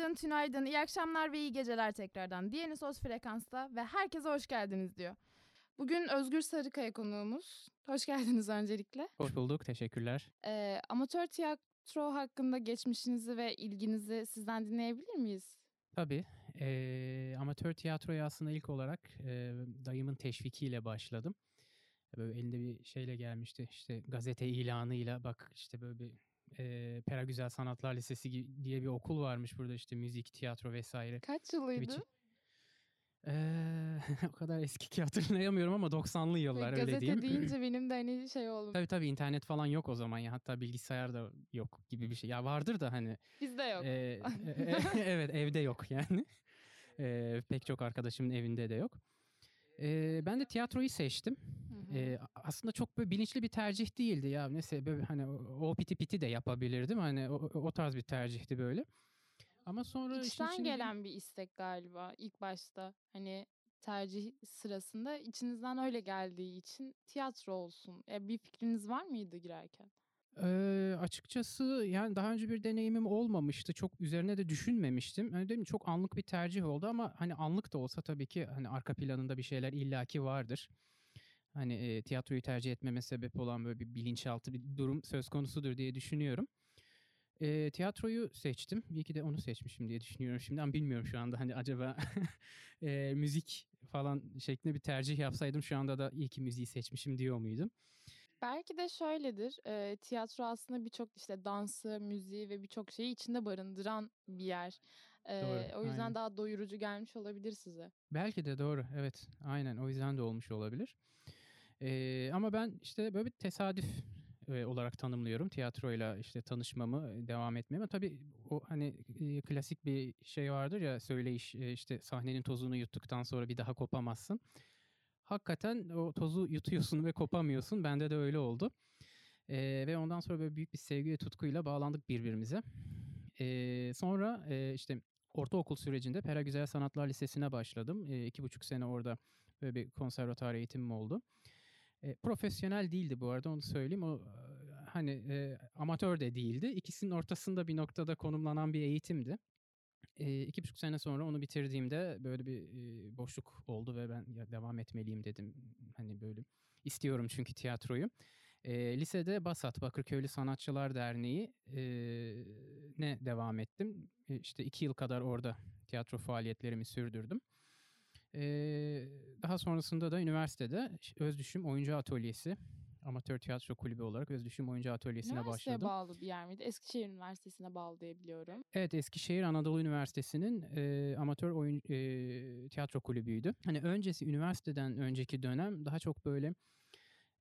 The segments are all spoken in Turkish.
Günaydın, tünaydın, iyi akşamlar ve iyi geceler tekrardan. Diyenis Frekansta ve herkese hoş geldiniz diyor. Bugün Özgür Sarıkaya konuğumuz. Hoş geldiniz öncelikle. Hoş bulduk, teşekkürler. Ee, amatör tiyatro hakkında geçmişinizi ve ilginizi sizden dinleyebilir miyiz? Tabii. eee, amatör tiyatroya aslında ilk olarak eee, dayımın teşvikiyle başladım. Böyle elinde bir şeyle gelmişti. İşte gazete ilanıyla bak işte böyle bir eee Pera Güzel Sanatlar Lisesi diye bir okul varmış burada işte müzik, tiyatro vesaire. Kaç yılıydı? Eee, o kadar eski ki hatırlayamıyorum ama 90'lı yıllar öyle Gazete diyeyim. deyince benim de hani şey oldu. Tabii tabii internet falan yok o zaman ya hatta bilgisayar da yok gibi bir şey. Ya vardır da hani Bizde yok. Ee, e- e- evet evde yok yani. Ee, pek çok arkadaşımın evinde de yok. Ee, ben de tiyatroyu seçtim. Hı. Ee, a- aslında çok böyle bilinçli bir tercih değildi ya. Neyse böyle hani o, o piti piti de yapabilirdim. Hani o, o tarz bir tercihti böyle. Ama sonra İçten içine gelen bir istek galiba ilk başta. Hani tercih sırasında içinizden öyle geldiği için tiyatro olsun. E, bir fikriniz var mıydı girerken? Eee, açıkçası yani daha önce bir deneyimim olmamıştı. Çok üzerine de düşünmemiştim. Hani dedim çok anlık bir tercih oldu ama hani anlık da olsa tabii ki hani arka planında bir şeyler illaki vardır. Hani eee, tiyatroyu tercih etmeme sebep olan böyle bir bilinçaltı bir durum söz konusudur diye düşünüyorum. Eee, tiyatroyu seçtim. İyi ki de onu seçmişim diye düşünüyorum şimdi ama bilmiyorum şu anda hani acaba eee, müzik falan şeklinde bir tercih yapsaydım şu anda da iyi ki müziği seçmişim diyor muydum? Belki de şöyledir. e, tiyatro aslında birçok işte dansı, müziği ve birçok şeyi içinde barındıran bir yer. E, Doğru, o yüzden aynen. daha doyurucu gelmiş olabilir size. Belki de doğru. Evet. Aynen. O yüzden de olmuş olabilir. Ee, ama ben işte böyle bir tesadüf e, olarak tanımlıyorum tiyatroyla işte tanışmamı, e, devam etmemi. Tabii o hani e, klasik bir şey vardır ya söyleyiş e, işte sahnenin tozunu yuttuktan sonra bir daha kopamazsın. Hakikaten o tozu yutuyorsun ve kopamıyorsun. Bende de öyle oldu. Ee, ve ondan sonra böyle büyük bir sevgi ve tutkuyla bağlandık birbirimize. Ee, sonra e, işte ortaokul sürecinde Pera Güzel Sanatlar Lisesi'ne başladım. E, iki buçuk sene orada böyle bir konservatuar eğitimim oldu. E, profesyonel değildi bu arada onu söyleyeyim. O hani e, amatör de değildi. İkisinin ortasında bir noktada konumlanan bir eğitimdi. E, iki buçuk sene sonra onu bitirdiğimde böyle bir e, boşluk oldu ve ben ya devam etmeliyim dedim. Hani böyle istiyorum çünkü tiyatroyu. E, lisede BASAT Bakırköylü Sanatçılar Derneği e, ne devam ettim. E, işte iki yıl kadar orada tiyatro faaliyetlerimi sürdürdüm. E, daha sonrasında da üniversitede Özdüşüm Oyuncu Atölyesi Amatör Tiyatro Kulübü olarak Özdüşüm Oyuncu Atölyesi'ne Üniversiteye başladım. bağlı bir yer miydi? Eskişehir Üniversitesi'ne bağlı diye biliyorum. Evet Eskişehir Anadolu Üniversitesi'nin e, amatör oyun e, tiyatro kulübüydü. Hani öncesi üniversiteden önceki dönem daha çok böyle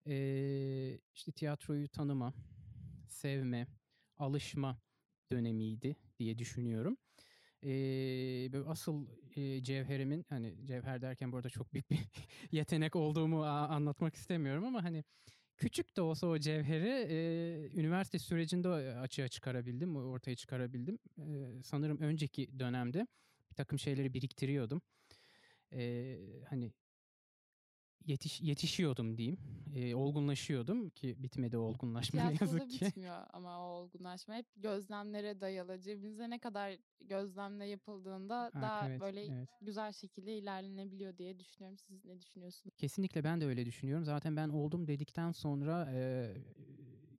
e, işte tiyatroyu tanıma, sevme, alışma dönemiydi diye düşünüyorum. E, asıl e, cevherimin hani cevher derken burada çok büyük bir yetenek olduğumu anlatmak istemiyorum ama hani küçük de olsa o cevheri e, üniversite sürecinde açığa çıkarabildim, ortaya çıkarabildim. E, sanırım önceki dönemde bir takım şeyleri biriktiriyordum. E, hani yetiş yetişiyordum diyeyim. E, olgunlaşıyordum ki bitmedi o olgunlaşma Tiyatroda yazık ki. bitmiyor ama o olgunlaşma hep gözlemlere dayalı. Cebinize ne kadar gözlemle yapıldığında Ha, daha evet, böyle evet. güzel şekilde ilerlenebiliyor diye düşünüyorum. Siz ne düşünüyorsunuz? Kesinlikle ben de öyle düşünüyorum. Zaten ben oldum dedikten sonra e,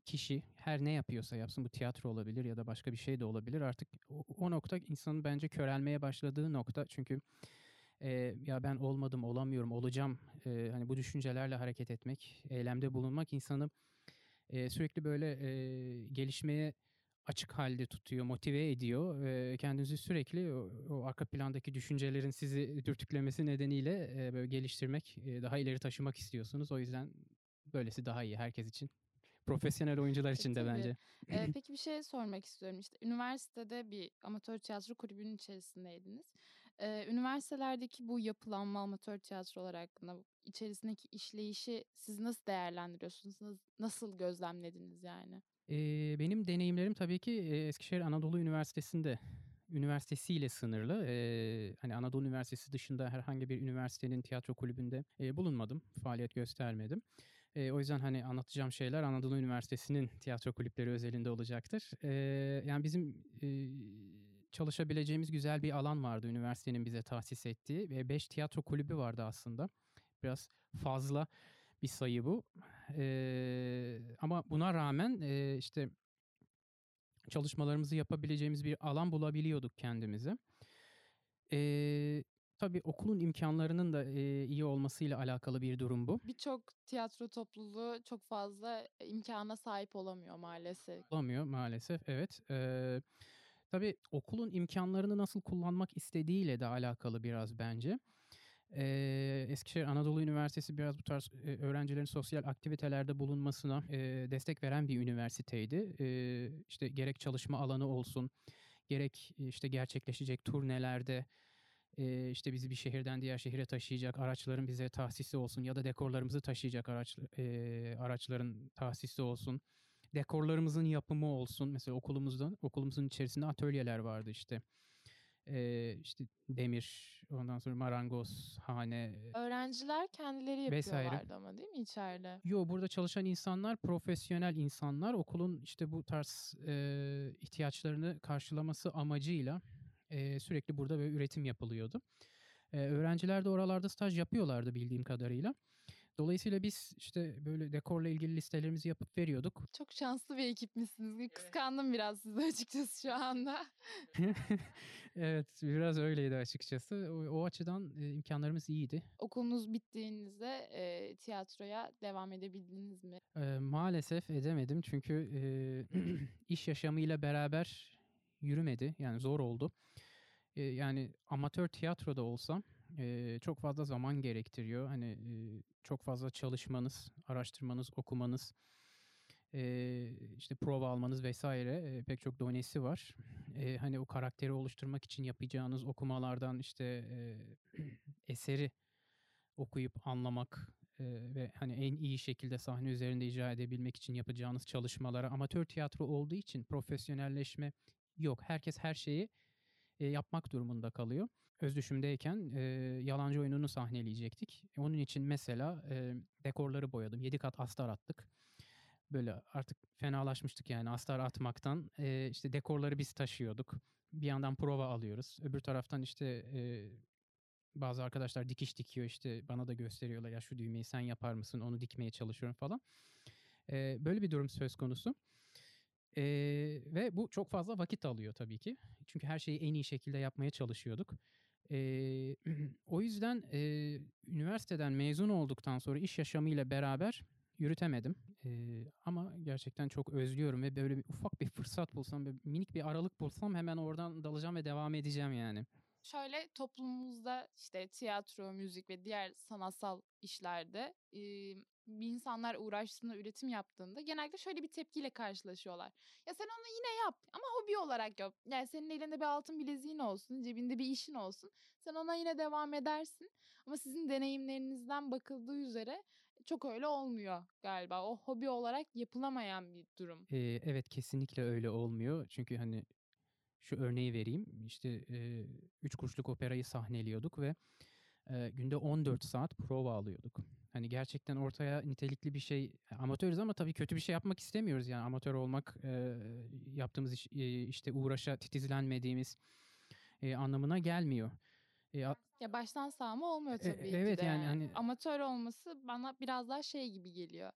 kişi her ne yapıyorsa yapsın bu tiyatro olabilir ya da başka bir şey de olabilir. Artık o, o nokta insanın bence körelmeye başladığı nokta. Çünkü e, ya ben olmadım, olamıyorum, olacağım. e, hani bu düşüncelerle hareket etmek, eylemde bulunmak insanı e, sürekli böyle e, gelişmeye açık halde tutuyor, motive ediyor. ve kendinizi sürekli o, o arka plandaki düşüncelerin sizi dürtüklemesi nedeniyle e, böyle geliştirmek, e, daha ileri taşımak istiyorsunuz. O yüzden böylesi daha iyi herkes için. Profesyonel oyuncular E, için de bence. Ee, peki bir şey sormak istiyorum. İşte üniversitede bir amatör tiyatro kulübünün içerisindeydiniz. Ee, üniversitelerdeki bu yapılanma amatör tiyatrolar hakkında içerisindeki işleyişi siz nasıl değerlendiriyorsunuz? Nasıl, gözlemlediniz yani? Eee, benim deneyimlerim tabii ki Eskişehir Anadolu Üniversitesi'nde üniversitesiyle sınırlı. Eee, hani Anadolu Üniversitesi dışında herhangi bir üniversitenin tiyatro kulübünde eee, bulunmadım, faaliyet göstermedim. Eee, o yüzden hani anlatacağım şeyler Anadolu Üniversitesi'nin tiyatro kulüpleri özelinde olacaktır. Eee, yani bizim eee, çalışabileceğimiz güzel bir alan vardı üniversitenin bize tahsis ettiği ve 5 tiyatro kulübü vardı aslında. Biraz fazla bir sayı bu. Eee, ama buna rağmen, eee, işte çalışmalarımızı yapabileceğimiz bir alan bulabiliyorduk kendimize. Eee, tabii okulun imkânlarının da, eee, iyi olmasıyla alakalı bir durum bu. Birçok tiyatro topluluğu çok fazla imkâna sahip olamıyor maalesef. Olamıyor maalesef, evet. Eee, tabii okulun imkânlarını nasıl kullanmak istediğiyle de alakalı biraz bence. Eee, Eskişehir Anadolu Üniversitesi biraz bu tarz, eee, öğrencilerin sosyal aktivitelerde bulunmasına, eee, destek veren bir üniversiteydi. Eee, işte gerek çalışma alanı olsun, gerek, işte, gerçekleşecek turnelerde, eee, işte, bizi bir şehirden diğer şehre taşıyacak araçların bize tahsisi olsun ya da dekorlarımızı taşıyacak araç eee, araçların tahsisi olsun, dekorlarımızın yapımı olsun. Mesela okulumuzda okulumuzun içerisinde atölyeler vardı işte. Eee, işte demir, ondan sonra marangozhane, Öğrenciler kendileri yapıyorlardı ama değil mi içeride? Yo, burada çalışan insanlar profesyonel insanlar. Okulun işte bu tarz, eee, ihtiyaçlarını karşılaması amacıyla, eee, sürekli burada böyle üretim yapılıyordu. Eee, öğrenciler de oralarda staj yapıyorlardı bildiğim kadarıyla. Dolayısıyla biz işte böyle dekorla ilgili listelerimizi yapıp veriyorduk. Çok şanslı bir ekipmişsiniz. Bir kıskandım biraz sizi açıkçası şu anda. Evet, biraz öyleydi açıkçası. O o açıdan, eee, imkânlarımız iyiydi. Okulunuz bittiğinizde, eee, tiyatroya devam edebildiniz mi? Eee, maalesef edemedim çünkü, eee, iş yaşamıyla beraber yürümedi. Yani zor oldu. Eee, yani amatör tiyatro da eee, çok fazla zaman gerektiriyor. Hani, eee, çok fazla çalışmanız, araştırmanız, okumanız, eee, işte prova almanız vs. eee, pek çok donesi var. Eee, hani o karakteri oluşturmak için yapacağınız okumalardan işte, eee, eseri okuyup anlamak, eee, ve hani en iyi şekilde sahne üzerinde icra edebilmek için yapacağınız çalışmalara amatör tiyatro olduğu için profesyonelleşme yok. Herkes her şeyi, yapmak durumunda kalıyor. Öz düşümdeyken, eee, Yalancı oyununu sahneleyecektik. Onun için mesela, eee, dekorları boyadım. 7 kat astar attık. Böyle artık fenalaşmıştık yani astar atmaktan. Eee, işte dekorları biz taşıyorduk. Bir yandan prova alıyoruz. Öbür taraftan işte, eee, bazı arkadaşlar dikiş dikiyor işte bana da gösteriyorlar. Ya şu düğmeyi sen yapar mısın? Onu dikmeye çalışıyorum falan. Eee, böyle bir durum söz konusu. Eee, ve bu çok fazla vakit alıyor tabii ki. Çünkü her şeyi en iyi şekilde yapmaya çalışıyorduk. Eee, o yüzden, eee, üniversiteden mezun olduktan sonra iş yaşamıyla beraber yürütemedim. Eee, ama gerçekten çok özlüyorum ve böyle bir ufak bir fırsat bulsam, böyle minik bir aralık bulsam hemen oradan dalacağım ve devam edeceğim yani. Şöyle, toplumumuzda işte tiyatro, müzik ve diğer sanatsal işlerde, bir insanlar uğraştığında, üretim yaptığında genellikle şöyle bir tepkiyle karşılaşıyorlar. "Ya sen onu yine yap ama hobi olarak yap. Yani senin elinde bir altın bileziğin olsun, cebinde bir işin olsun. Sen ona yine devam edersin." Ama sizin deneyimlerinizden bakıldığı üzere çok öyle olmuyor galiba. O hobi olarak yapılamayan bir durum. Eee, evet, kesinlikle öyle olmuyor. Çünkü hani şu örneği vereyim. İşte, eee, Üç Kuruşluk Opera'yı sahneliyorduk ve, eee, günde 14 saat prova alıyorduk. Hani gerçekten ortaya nitelikli bir şey amatörüz ama tabii kötü bir şey yapmak istemiyoruz. Yani amatör olmak, eee, yaptığımız iş, eee, işte uğraşa titizlenmediğimiz, eee, anlamına gelmiyor. A Ya baştan sağma olmuyor E tabii ki evet, de yani, hani Amatör olması bana biraz daha şey gibi geliyor.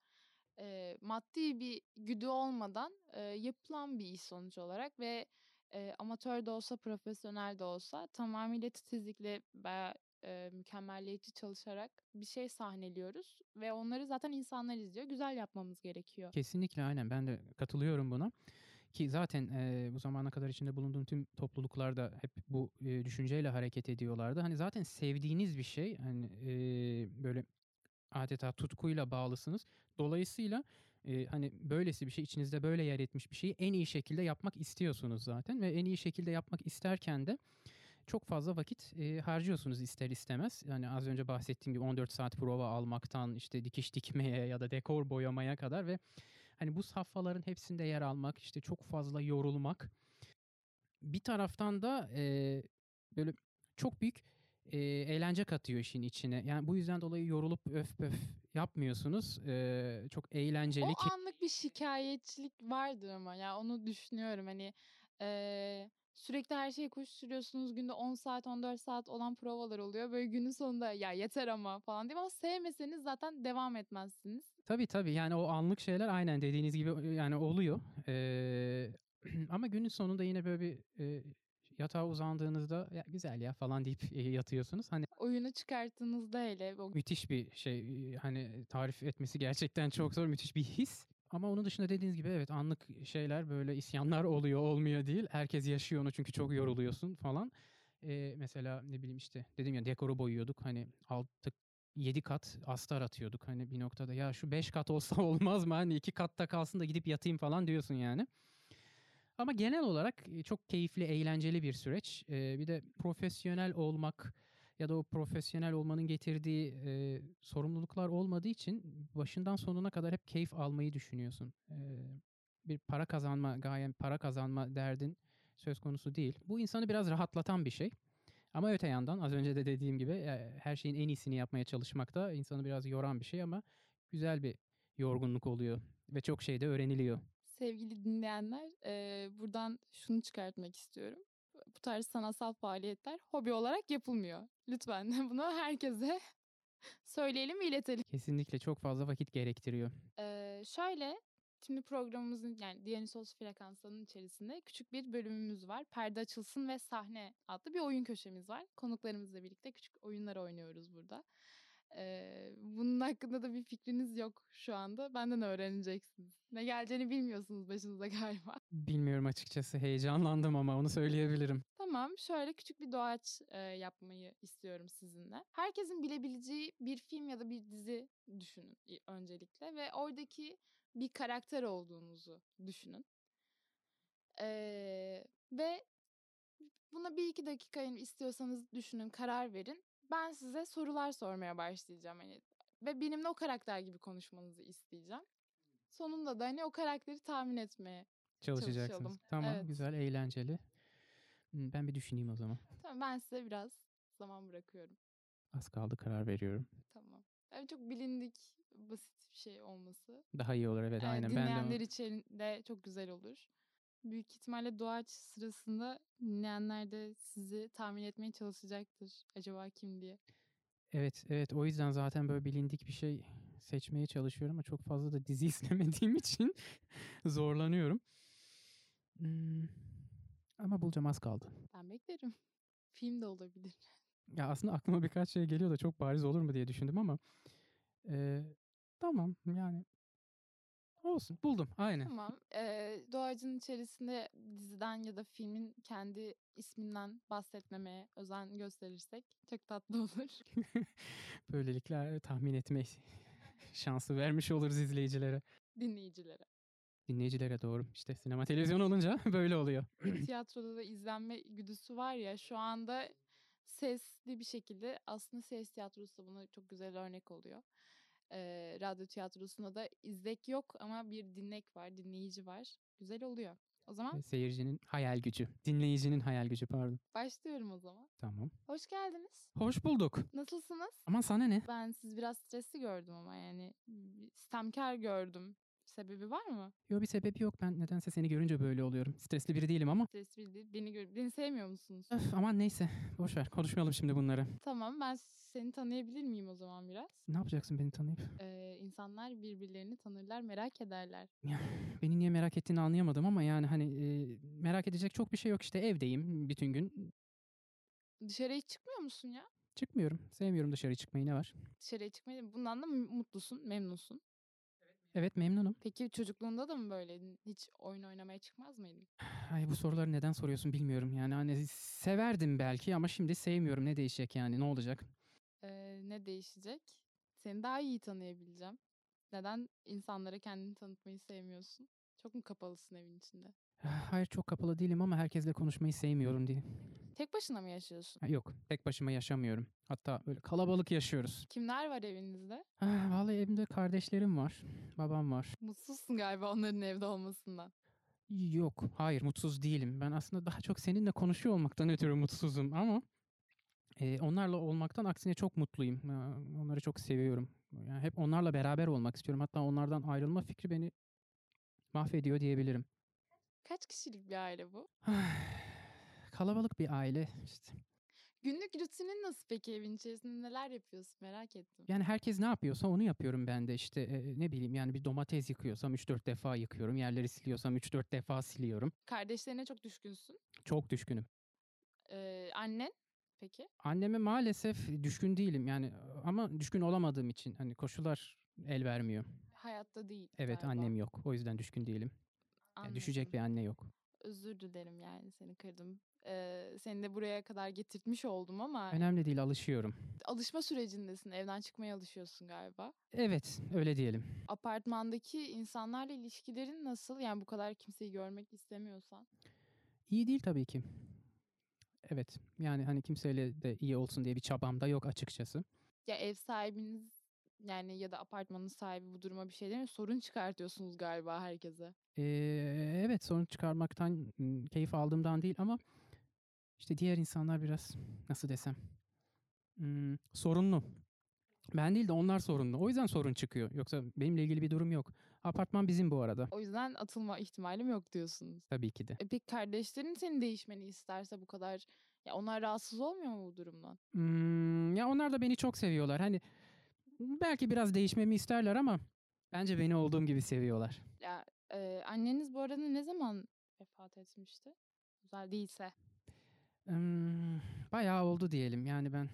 Eee, maddi bir güdü olmadan, eee, yapılan bir iş sonuç olarak ve, eee, amatör de olsa, profesyonel de olsa tamamıyla titizlikle veya, eee, mükemmeliyetçi çalışarak bir şey sahneliyoruz ve onları zaten insanlar izliyor. Güzel yapmamız gerekiyor. Kesinlikle, aynen. Ben de katılıyorum buna. Ki zaten, eee, bu zamana kadar içinde bulunduğum tüm topluluklar da hep bu, eee, düşünceyle hareket ediyorlardı. Hani zaten sevdiğiniz bir şey, hani, eee, böyle adeta tutkuyla bağlısınız. Dolayısıyla, eee, hani böylesi bir şey, içinizde böyle yer etmiş bir şeyi en iyi şekilde yapmak istiyorsunuz zaten ve en iyi şekilde yapmak isterken de çok fazla vakit, eee, harcıyorsunuz ister istemez. Yani az önce bahsettiğim gibi 14 saat prova almaktan, işte dikiş dikmeye ya da dekor boyamaya kadar ve hani bu safhaların hepsinde yer almak, işte çok fazla yorulmak. Bir taraftan da, eee, böyle çok büyük, eee, eğlence katıyor işin içine. Yani bu yüzden dolayı yorulup öf pöf yapmıyorsunuz. Eee, çok O eğlenceli, key anlık bir şikâyetçilik vardır ama ya onu düşünüyorum. Hani, eee sürekli her şeye koşturuyorsunuz. Günde 10 saat, 14 saat olan provalar oluyor. Böyle günün sonunda ya yeter ama falan diyeyim ama sevmeseniz zaten devam etmezsiniz. Tabii tabii yani o anlık şeyler aynen dediğiniz gibi yani oluyor. Ee, ama günün sonunda yine böyle bir e, yatağa uzandığınızda ya güzel ya falan deyip yatıyorsunuz. Hani Oyunu çıkarttığınızda hele o müthiş bir şey hani tarif etmesi gerçekten çok zor müthiş bir his. Ama onun dışında dediğiniz gibi evet anlık şeyler böyle isyanlar oluyor olmuyor değil. Herkes yaşıyor onu çünkü çok yoruluyorsun falan. Ee, mesela ne bileyim işte dedim ya dekoru boyuyorduk hani altı 7 kat astar atıyorduk hani bir noktada ya şu 5 kat olsa olmaz mı hani 2 katta kalsın da gidip yatayım falan diyorsun yani. Ama genel olarak çok keyifli, eğlenceli bir süreç. Bir de profesyonel olmak ya da o profesyonel olmanın getirdiği sorumluluklar olmadığı için başından sonuna kadar hep keyif almayı düşünüyorsun. Bir para kazanma, gayen para kazanma derdin söz konusu değil. Bu insanı biraz rahatlatan bir şey. Ama öte yandan az önce de dediğim gibi her şeyin en iyisini yapmaya çalışmak da insanı biraz yoran bir şey ama güzel bir yorgunluk oluyor ve çok şey de öğreniliyor. Sevgili dinleyenler eee, buradan şunu çıkartmak istiyorum. Bu tarz sanatsal faaliyetler hobi olarak yapılmıyor. Lütfen bunu herkese söyleyelim ve iletelim. Kesinlikle çok fazla vakit gerektiriyor. Eee, şöyle, şimdi programımızın yani Dionysos Frekansı'nın içerisinde küçük bir bölümümüz var. Perde Açılsın ve Sahne adlı bir oyun köşemiz var. Konuklarımızla birlikte küçük oyunlar oynuyoruz burada. Eee, bunun hakkında da bir fikriniz yok şu anda. Benden öğreneceksiniz. Ne geleceğini bilmiyorsunuz başınıza galiba. Bilmiyorum açıkçası heyecanlandım ama onu söyleyebilirim. Tamam, şöyle küçük bir doğaç eee, yapmayı istiyorum sizinle. Herkesin bilebileceği bir film ya da bir dizi düşünün öncelikle ve oradaki bir karakter olduğunuzu düşünün. Eee, ve buna bir iki dakika istiyorsanız düşünün, karar verin. Ben size sorular sormaya başlayacağım hani ve benimle o karakter gibi konuşmanızı isteyeceğim. Sonunda da hani o karakteri tahmin etmeye Çalışacaksınız. Çalışalım, Tamam evet. güzel eğlenceli. Ben bir düşüneyim o zaman. Tamam, ben size biraz zaman bırakıyorum. Az kaldı karar veriyorum. Tamam. Yani çok bilindik, basit bir şey olması. Daha iyi olur evet Eee, aynen. Ben de dinleyenler için de çok güzel olur. Büyük ihtimalle doğaç sırasında dinleyenler de sizi tahmin etmeye çalışacaktır. Acaba kim diye. Evet evet o yüzden zaten böyle bilindik bir şey seçmeye çalışıyorum ama çok fazla da dizi izlemediğim için zorlanıyorum. Hmm, Ama bulacağım az kaldı. Ben beklerim. Film de olabilir. Ya aslında aklıma birkaç şey geliyor da çok bariz olur mu diye düşündüm ama eee, tamam yani olsun buldum aynen. Tamam. Eee doğacın içerisinde diziden ya da filmin kendi isminden bahsetmemeye özen gösterirsek çok tatlı olur. Böylelikle tahmin etme şansı vermiş oluruz izleyicilere. Dinleyicilere. Dinleyicilere doğru. İşte sinema televizyon olunca böyle oluyor. tiyatroda da izlenme güdüsü var ya şu anda sesli bir şekilde aslında ses tiyatrosu da buna çok güzel örnek oluyor. Ee, radyo tiyatrosunda da izlek yok ama bir dinlek var, dinleyici var. Güzel oluyor. O zaman Seyircinin hayal gücü. Dinleyicinin hayal gücü pardon. başlıyorum o zaman. Tamam. Hoş geldiniz. Hoş bulduk. Nasılsınız? Aman sana ne? Ben siz biraz stresli gördüm ama yani sistemkar gördüm. Sebebi var mı? Yok bir sebebi yok. Ben nedense seni görünce böyle oluyorum. Stresli biri değilim ama. Stresli değil. Beni, gör beni sevmiyor musunuz? Öf, aman neyse. Boş ver. Konuşmayalım şimdi bunları. Tamam ben seni tanıyabilir miyim o zaman biraz? Ne yapacaksın beni tanıyıp? Ee, insanlar birbirlerini tanırlar, merak ederler. Beni niye merak ettiğini anlayamadım ama yani hani e, merak edecek çok bir şey yok işte evdeyim bütün gün. Dışarıya hiç çıkmıyor musun ya? Çıkmıyorum. Sevmiyorum dışarı çıkmayı ne var? Dışarıya çıkmayı bundan da mu- mutlusun, memnunsun. Evet memnunum. Peki çocukluğunda da mı böyleydin? Hiç oyun oynamaya çıkmaz mıydın? Ay bu soruları neden soruyorsun bilmiyorum. Yani hani severdim belki ama şimdi sevmiyorum. Ne değişecek yani ne olacak? Ee, ne değişecek? Seni daha iyi tanıyabileceğim. Neden insanlara kendini tanıtmayı sevmiyorsun? Çok mu kapalısın evin içinde? Hayır çok kapalı değilim ama herkesle konuşmayı sevmiyorum diye. Tek başına mı yaşıyorsun? Ha, Yok tek başıma yaşamıyorum. Hatta böyle kalabalık yaşıyoruz. Kimler var evinizde? Ah, Vallahi evimde kardeşlerim var. Babam var. Mutsuzsun galiba onların evde olmasından. Yok hayır mutsuz değilim. Ben aslında daha çok seninle konuşuyor olmaktan ötürü mutsuzum ama e, onlarla olmaktan aksine çok mutluyum. Onları çok seviyorum. Yani hep onlarla beraber olmak istiyorum. Hatta onlardan ayrılma fikri beni mahvediyor diyebilirim. Kaç kişilik bir aile bu? kalabalık bir aile işte. Günlük rutinin nasıl peki evin içerisinde neler yapıyorsun merak ettim. Yani herkes ne yapıyorsa onu yapıyorum ben de işte e, ne bileyim yani bir domates yıkıyorsam 3-4 defa yıkıyorum. Yerleri siliyorsam 3-4 defa siliyorum. Kardeşlerine çok düşkünsün. Çok düşkünüm. Ee, annen peki? Anneme maalesef düşkün değilim yani ama düşkün olamadığım için hani koşullar el vermiyor. Hayatta değil Evet galiba. annem yok o yüzden düşkün değilim. Yani düşecek Anladım. bir anne yok. Özür dilerim yani seni kırdım. Ee, seni de buraya kadar getirtmiş oldum ama Önemli değil alışıyorum. alışma sürecindesin. Evden çıkmaya alışıyorsun galiba. Evet öyle diyelim. Apartmandaki insanlarla ilişkilerin nasıl? Yani bu kadar kimseyi görmek istemiyorsan. İyi değil tabii ki. Evet yani hani kimseyle de iyi olsun diye bir çabam da yok açıkçası. Ya ev sahibiniz yani ya da apartmanın sahibi bu duruma bir şey demiyor. Sorun çıkartıyorsunuz galiba herkese. Ee, evet sorun çıkarmaktan keyif aldığımdan değil ama işte diğer insanlar biraz nasıl desem hmm, sorunlu. Ben değil de onlar sorunlu. O yüzden sorun çıkıyor. Yoksa benimle ilgili bir durum yok. Apartman bizim bu arada. O yüzden atılma ihtimalim yok diyorsunuz. Tabii ki de. E peki kardeşlerin senin değişmeni isterse bu kadar ya onlar rahatsız olmuyor mu bu durumdan? Hmm, ya onlar da beni çok seviyorlar. Hani belki biraz değişmemi isterler ama bence beni olduğum gibi seviyorlar. Ya e, anneniz bu arada ne zaman vefat etmişti? Güzel değilse. Hmm, bayağı oldu diyelim. Yani ben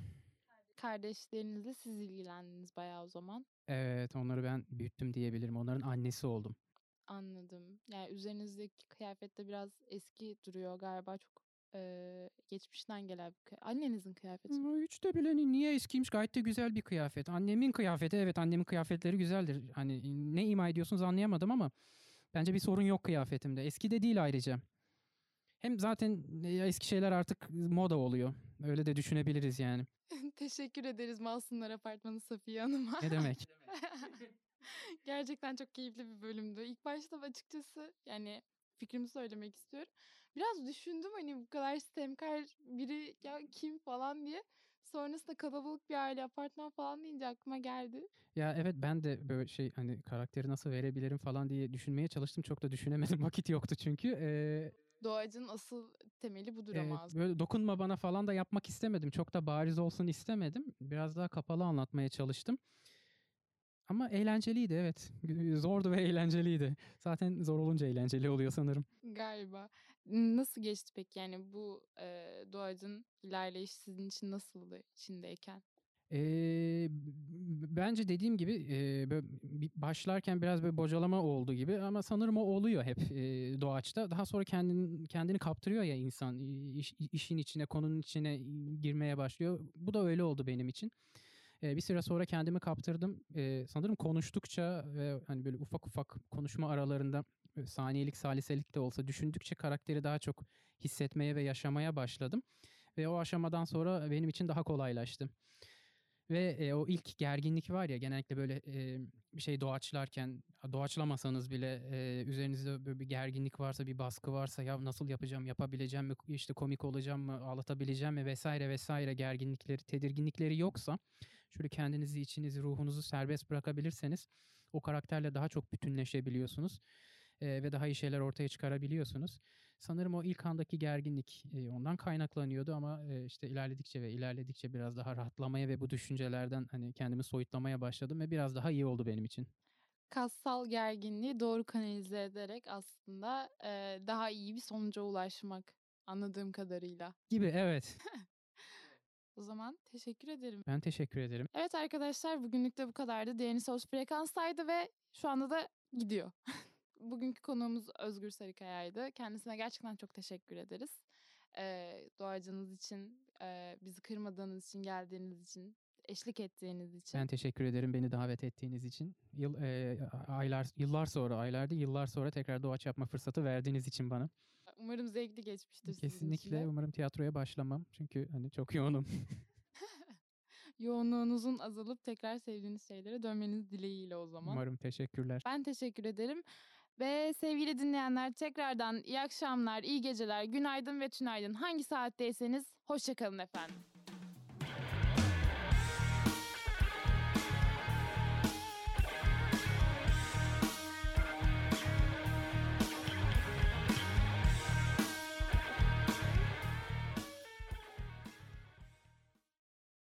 Kardeşlerinizle siz ilgilendiniz bayağı o zaman. evet onları ben büyüttüm diyebilirim. Onların annesi oldum. Anladım. Yani üzerinizdeki kıyafet de biraz eski duruyor galiba çok e, geçmişten gelen bir kıy- Annenizin kıyafeti. mi? Hiç de bile ni- niye eskiymiş gayet de güzel bir kıyafet. Annemin kıyafeti evet annemin kıyafetleri güzeldir. Hani ne ima ediyorsunuz anlayamadım ama bence bir sorun yok kıyafetimde. Eski de değil ayrıca. Hem zaten eski şeyler artık moda oluyor. Öyle de düşünebiliriz yani. Teşekkür ederiz Masumlar Apartmanı Safiye Hanım'a. Ne demek? Gerçekten çok keyifli bir bölümdü. İlk başta açıkçası yani fikrimi söylemek istiyorum. Biraz düşündüm hani bu kadar sistemkar biri ya kim falan diye. Sonrasında kalabalık bir aile apartman falan deyince aklıma geldi. Ya evet ben de böyle şey hani karakteri nasıl verebilirim falan diye düşünmeye çalıştım. Çok da düşünemedim. Vakit yoktu çünkü. Ee, Doğacın asıl temeli budur Evet, ama. böyle dokunma bana falan da yapmak istemedim. Çok da bariz olsun istemedim. Biraz daha kapalı anlatmaya çalıştım. Ama eğlenceliydi evet. Zordu ve eğlenceliydi. Zaten zor olunca eğlenceli oluyor sanırım. Galiba. Nasıl geçti peki yani bu e, Doğacın ilerleyişi sizin için nasıldı içindeyken? B- bence dediğim gibi e, başlarken biraz böyle bocalama oldu gibi ama sanırım o oluyor hep e, doğaçta. Daha sonra kendini, kendini kaptırıyor ya insan iş- işin içine konunun içine girmeye başlıyor. Bu da öyle oldu benim için. Bir süre sonra kendimi kaptırdım. Sanırım konuştukça ve hani böyle ufak ufak konuşma aralarında saniyelik saliselik de olsa düşündükçe karakteri daha çok hissetmeye ve yaşamaya başladım. Ve o aşamadan sonra benim için daha kolaylaştı. Ve e, o ilk gerginlik var ya genellikle böyle e, bir şey doğaçlarken doğaçlamasanız bile e, üzerinizde böyle bir gerginlik varsa bir baskı varsa ya nasıl yapacağım yapabileceğim mi işte komik olacağım mı ağlatabileceğim mi vesaire vesaire gerginlikleri tedirginlikleri yoksa şöyle kendinizi içinizi ruhunuzu serbest bırakabilirseniz o karakterle daha çok bütünleşebiliyorsunuz e, ve daha iyi şeyler ortaya çıkarabiliyorsunuz. Sanırım o ilk andaki gerginlik e, ondan kaynaklanıyordu ama e, işte ilerledikçe ve ilerledikçe biraz daha rahatlamaya ve bu düşüncelerden hani kendimi soyutlamaya başladım ve biraz daha iyi oldu benim için. Kassal gerginliği doğru kanalize ederek aslında e, daha iyi bir sonuca ulaşmak anladığım kadarıyla. Gibi evet. O zaman teşekkür ederim. Ben teşekkür ederim. Evet arkadaşlar bugünlük de bu kadardı. Değerli Sos frekanstaydı ve şu anda da gidiyor. Bugünkü konuğumuz Özgür Sarıkaya'ydı. Kendisine gerçekten çok teşekkür ederiz. Ee, doğacınız için, e, bizi kırmadığınız için, geldiğiniz için, eşlik ettiğiniz için. Ben teşekkür ederim beni davet ettiğiniz için. Yıl, e, aylar yıllar sonra, aylar değil yıllar sonra tekrar doğaç yapma fırsatı verdiğiniz için bana. Umarım zevkli geçmiştir sizin Kesinlikle umarım tiyatroya başlamam. Çünkü hani çok yoğunum. Yoğunluğunuzun azalıp tekrar sevdiğiniz şeylere dönmeniz dileğiyle o zaman. umarım teşekkürler. Ben teşekkür ederim. Ve sevgili dinleyenler tekrardan iyi akşamlar, iyi geceler, günaydın ve tünaydın. Hangi saatteyseniz hoşçakalın efendim.